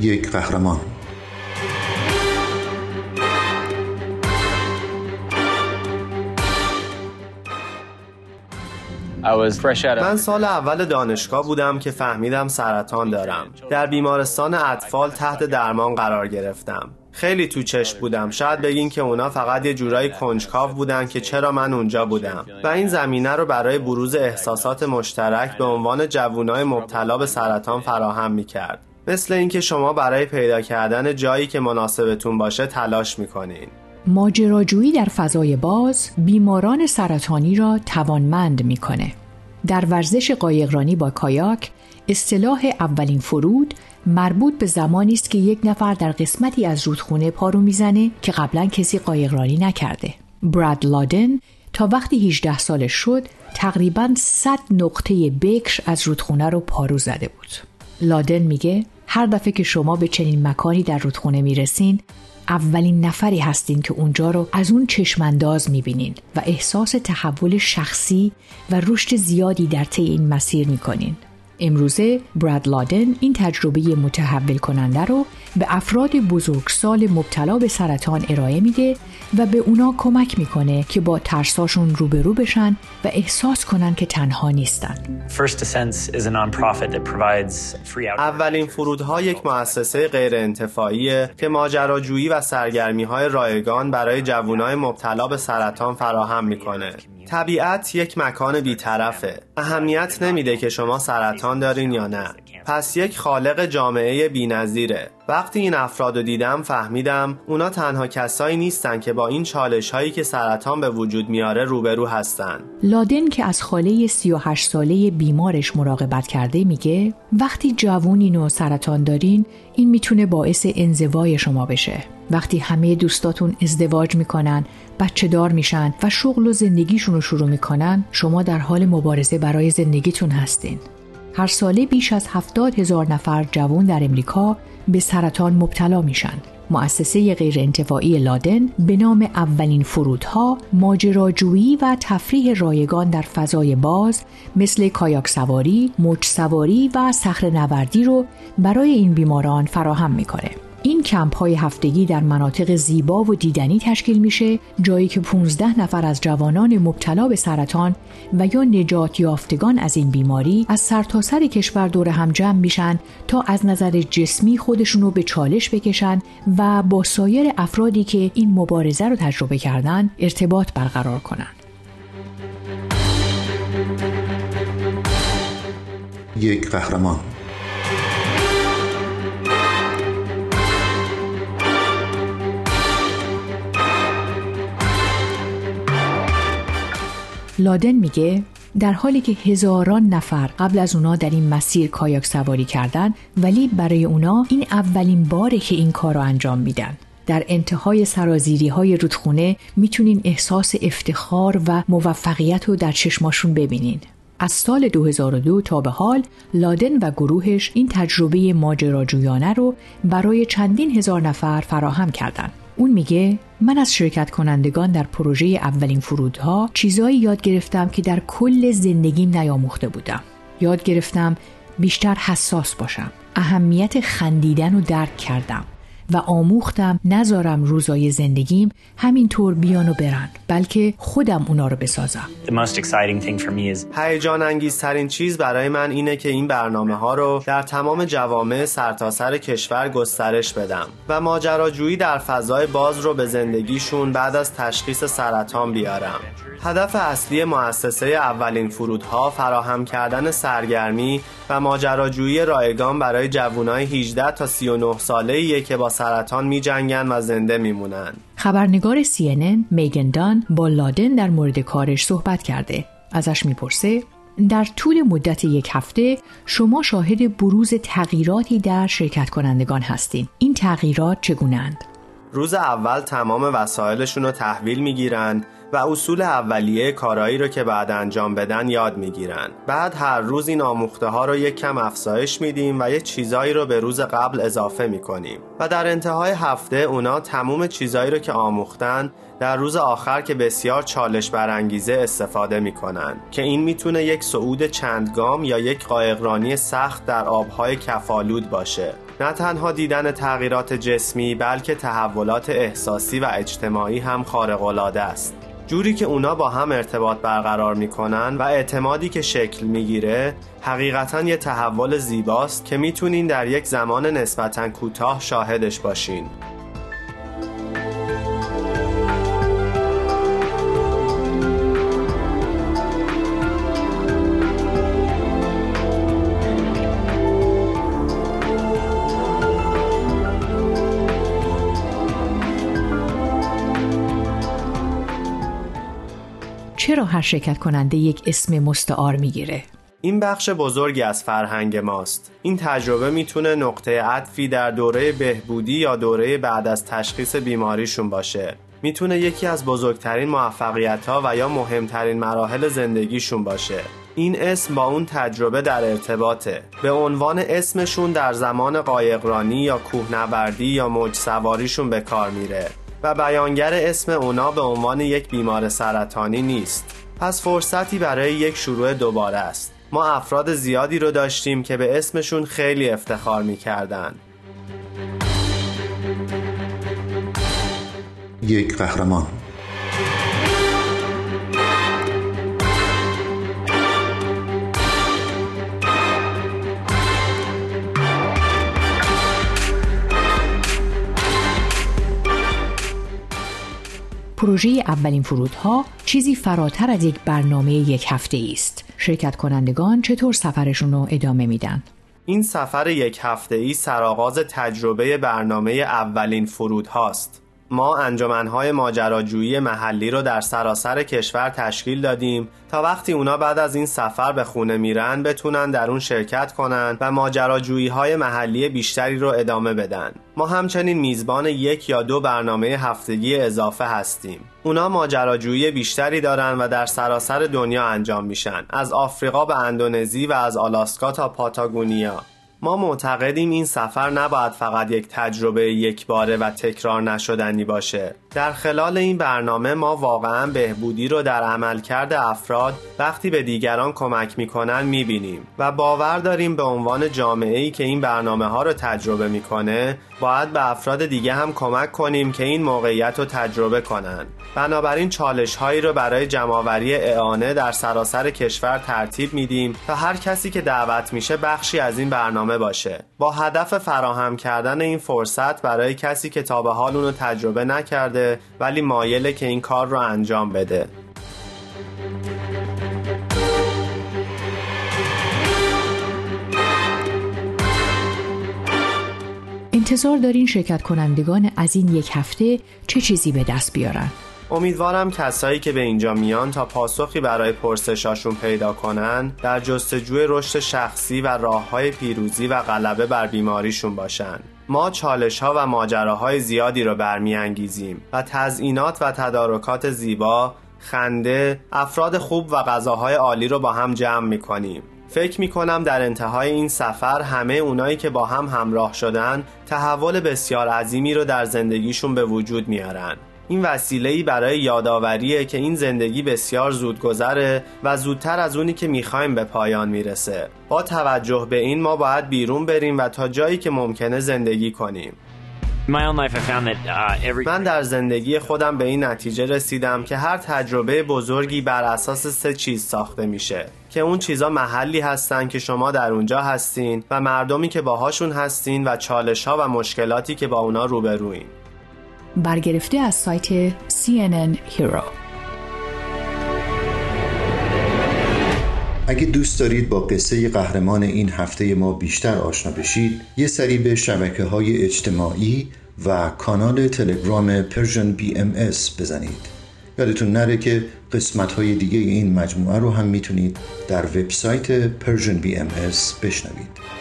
یک قهرمان. من سال اول دانشگاه بودم که فهمیدم سرطان دارم. در بیمارستان اطفال تحت درمان قرار گرفتم. خیلی تو چشم بودم. شاید بگین که اونا فقط یه جورایی کنجکاو بودن که چرا من اونجا بودم. و این زمینه رو برای بروز احساسات مشترک به عنوان جوونای مبتلا به سرطان فراهم می‌کرد. مثل اینکه شما برای پیدا کردن جایی که مناسبتون باشه تلاش می‌کنین. ماجراجویی در فضای باز بیماران سرطانی را توانمند می‌کنه. در ورزش قایقرانی با کایاک اصطلاح اولین فرود مربوط به زمانی است که یک نفر در قسمتی از رودخونه پارو می‌زنه که قبلا کسی قایقرانی نکرده. براد لادن تا وقتی 18 سالش شد تقریبا 100 نقطه بکر از رودخونه رو پارو زده بود. لادن میگه هر دفعه که شما به چنین مکانی در رودخونه می‌رسین اولین نفری هستین که اونجا رو از اون چشمانداز می‌بینین و احساس تحول شخصی و رشد زیادی در طی این مسیر می‌کنین. امروزه براد لادن این تجربه متحول کننده رو به افراد بزرگسال مبتلا به سرطان ارائه میده و به اونا کمک می‌کنه که با ترساشون روبرو بشن و احساس کنن که تنها نیستن. اولین فرودها یک مؤسسه غیر انتفاعیه که ماجراجویی و سرگرمی های رایگان برای جوانای مبتلا به سرطان فراهم می‌کنه. طبیعت یک مکان بیطرفه اهمیت نمیده که شما سرطان دارین یا نه. پس یک خالق جامعه بینظیره وقتی این افراد رو دیدم فهمیدم اونا تنها کسایی نیستن که با این چالش هایی که سرطان به وجود میاره روبرو هستن. لادن که از خاله 38 ساله بیمارش مراقبت کرده میگه وقتی جوونین و سرطان دارین این می‌تونه باعث انزوای شما بشه. وقتی همه دوستاتون ازدواج می‌کنن بچه دار میشن و شغل و زندگیشون رو شروع می‌کنن شما در حال مبارزه برای زندگیتون هستین هر ساله بیش از هفتاد هزار نفر جوان در امریکا به سرطان مبتلا میشن. مؤسسه غیرانتفاعی لادن به نام اولین فرودها ماجراجویی و تفریح رایگان در فضای باز مثل کایاک سواری، موج سواری و صخره نوردی رو برای این بیماران فراهم می‌کنه. این کمپ های هفتگی در مناطق زیبا و دیدنی تشکیل میشه جایی که 15 نفر از جوانان مبتلا به سرطان و یا نجات یافتگان از این بیماری از سرتاسر سر کشور دور هم جمع میشن تا از نظر جسمی خودشون رو به چالش بکشن و با سایر افرادی که این مبارزه رو تجربه کردن ارتباط برقرار کنند. یک قهرمان لادن میگه در حالی که هزاران نفر قبل از اونا در این مسیر کایاک سواری کردن ولی برای اونا این اولین باره که این کار رو انجام میدن در انتهای سرازیری های رودخونه می‌تونین احساس افتخار و موفقیت رو در چشماشون ببینین از سال 2002 تا به حال لادن و گروهش این تجربه ماجراجویانه رو برای چندین هزار نفر فراهم کردند. اون میگه من از شرکت کنندگان در پروژه اولین فرودها چیزایی یاد گرفتم که در کل زندگیم نیاموخته بودم. یاد گرفتم بیشتر حساس باشم. اهمیت خندیدن رو درک کردم. و آموختم نذارم روزای زندگیم همینطور بیان و برن بلکه خودم اونا رو بسازم. هیجان انگیزترین چیز برای من اینه که این برنامه ها رو در تمام جوامع سرتاسر سر کشور گسترش بدم و ماجراجویی در فضای باز رو به زندگیشون بعد از تشخیص سرطان بیارم. هدف اصلی مؤسسه اولین فرودها فراهم کردن سرگرمی و ماجراجویی رایگان برای جوانای 18 تا 39 ساله که با سرطان می جنگن و زنده میمونن. خبرنگار CNN میگن دان با لادن در مورد کارش صحبت کرده. ازش می‌پرسه در طول مدت یک هفته شما شاهد بروز تغییراتی در شرکت کنندگان هستین. این تغییرات چگونند؟ روز اول تمام وسایلشون رو تحویل می‌گیرن و اصول اولیه کارایی رو که بعد انجام بدن یاد می‌گیرن. بعد هر روز این آموخته ها رو یک کم افزایش میدیم و یه چیزایی رو به روز قبل اضافه می‌کنیم. و در انتهای هفته اونا تموم چیزایی رو که آموختن در روز آخر که بسیار چالش برانگیزه استفاده می‌کنن. که این می‌تونه یک صعود چندگام یا یک قایقرانی سخت در آبهای کفالود باشه. نه تنها دیدن تغییرات جسمی بلکه تحولات احساسی و اجتماعی هم خارق‌العاده است. جوری که اونا با هم ارتباط برقرار می‌کنن و اعتمادی که شکل می‌گیره حقیقتا یه تحول زیباست که می‌تونین در یک زمان نسبتا کوتاه شاهدش باشین. هر شرکت کننده یک اسم مستعار می‌گیره؟ این بخش بزرگی از فرهنگ ماست. این تجربه می‌تونه نقطه عطفی در دوره بهبودی یا دوره بعد از تشخیص بیماریشون باشه. می‌تونه یکی از بزرگترین موفقیت ها و یا مهمترین مراحل زندگیشون باشه. این اسم با اون تجربه در ارتباطه به عنوان اسمشون در زمان قایقرانی یا کوهنوردی یا موج سواریشون به کار میره و بیانگر اسم اونا به عنوان یک بیمار سرطانی نیست پس فرصتی برای یک شروع دوباره است. ما افراد زیادی رو داشتیم که به اسمشون خیلی افتخار می‌کردن. یک قهرمان. پروژه اولین فرودها چیزی فراتر از یک برنامه یک هفته است. شرکت کنندگان چطور سفرشون رو ادامه میدن؟ این سفر یک هفته ای سرآغاز تجربه برنامه اولین فرود هاست. ما انجمنهای ماجراجویی محلی رو در سراسر کشور تشکیل دادیم تا وقتی اونا بعد از این سفر به خونه میرن بتونن در اون شرکت کنن و ماجراجویی های محلی بیشتری رو ادامه بدن. ما همچنین میزبان یک یا دو برنامه هفتگی اضافه هستیم. اونا ماجراجویی بیشتری دارن و در سراسر دنیا انجام میشن از آفریقا به اندونزی و از آلاسکا تا پاتاگونیا. ما معتقدیم این سفر نباید فقط یک تجربه یک باره و تکرار نشدنی باشه. در خلال این برنامه ما واقعا بهبودی رو در عملکرد افراد وقتی به دیگران کمک می‌کنن می‌بینیم و باور داریم به عنوان جامعه ای که این برنامه ها رو تجربه می‌کنه باید به افراد دیگه هم کمک کنیم که این موقعیت رو تجربه کنن. بنابراین چالش هایی رو برای جمعآوری اعانه در سراسر کشور ترتیب میدیم تا هر کسی که دعوت میشه بخشی از این برنامه باشه با هدف فراهم کردن این فرصت برای کسی که تا به حال اونو تجربه نکرده ولی مایله که این کار رو انجام بده انتظار دارین شرکت کنندگان از این یک هفته چه چیزی به دست بیارن؟ امیدوارم کسایی که به اینجا میان تا پاسخی برای پرسشاشون پیدا کنن در جستجوی رشد شخصی و راه های پیروزی و غلبه بر بیماریشون باشن. ما چالش ها و ماجراهای زیادی رو برمیانگیزیم و تزئینات و تدارکات زیبا خنده افراد خوب و غذاهای عالی رو با هم جمع می‌کنیم. فکر می کنم در انتهای این سفر همه اونایی که با هم همراه شدن تحول بسیار عظیمی رو در زندگیشون به وجود میارن. این وسیله‌ای برای یادآوریه که این زندگی بسیار زود گذره و زودتر از اونی که می‌خوایم به پایان می‌رسه. با توجه به این ما باید بیرون بریم و تا جایی که ممکنه زندگی کنیم. من در زندگی خودم به این نتیجه رسیدم که هر تجربه بزرگی بر اساس سه چیز ساخته میشه. که اون چیزا محلی هستن که شما در اونجا هستین و مردمی که باهاشون هستین و چالش ها و مشکلاتی که با اونا روبروین. برگرفته از سایت CNN Hero. اگه دوست دارید با قصه قهرمان این هفته ما بیشتر آشنا بشید یه سری به شبکه های اجتماعی و کانال تلگرام PersianBMS بزنید. یادتون نره که قسمت های دیگه این مجموعه رو هم می‌تونید در وبسایت PersianBMS بشنوید.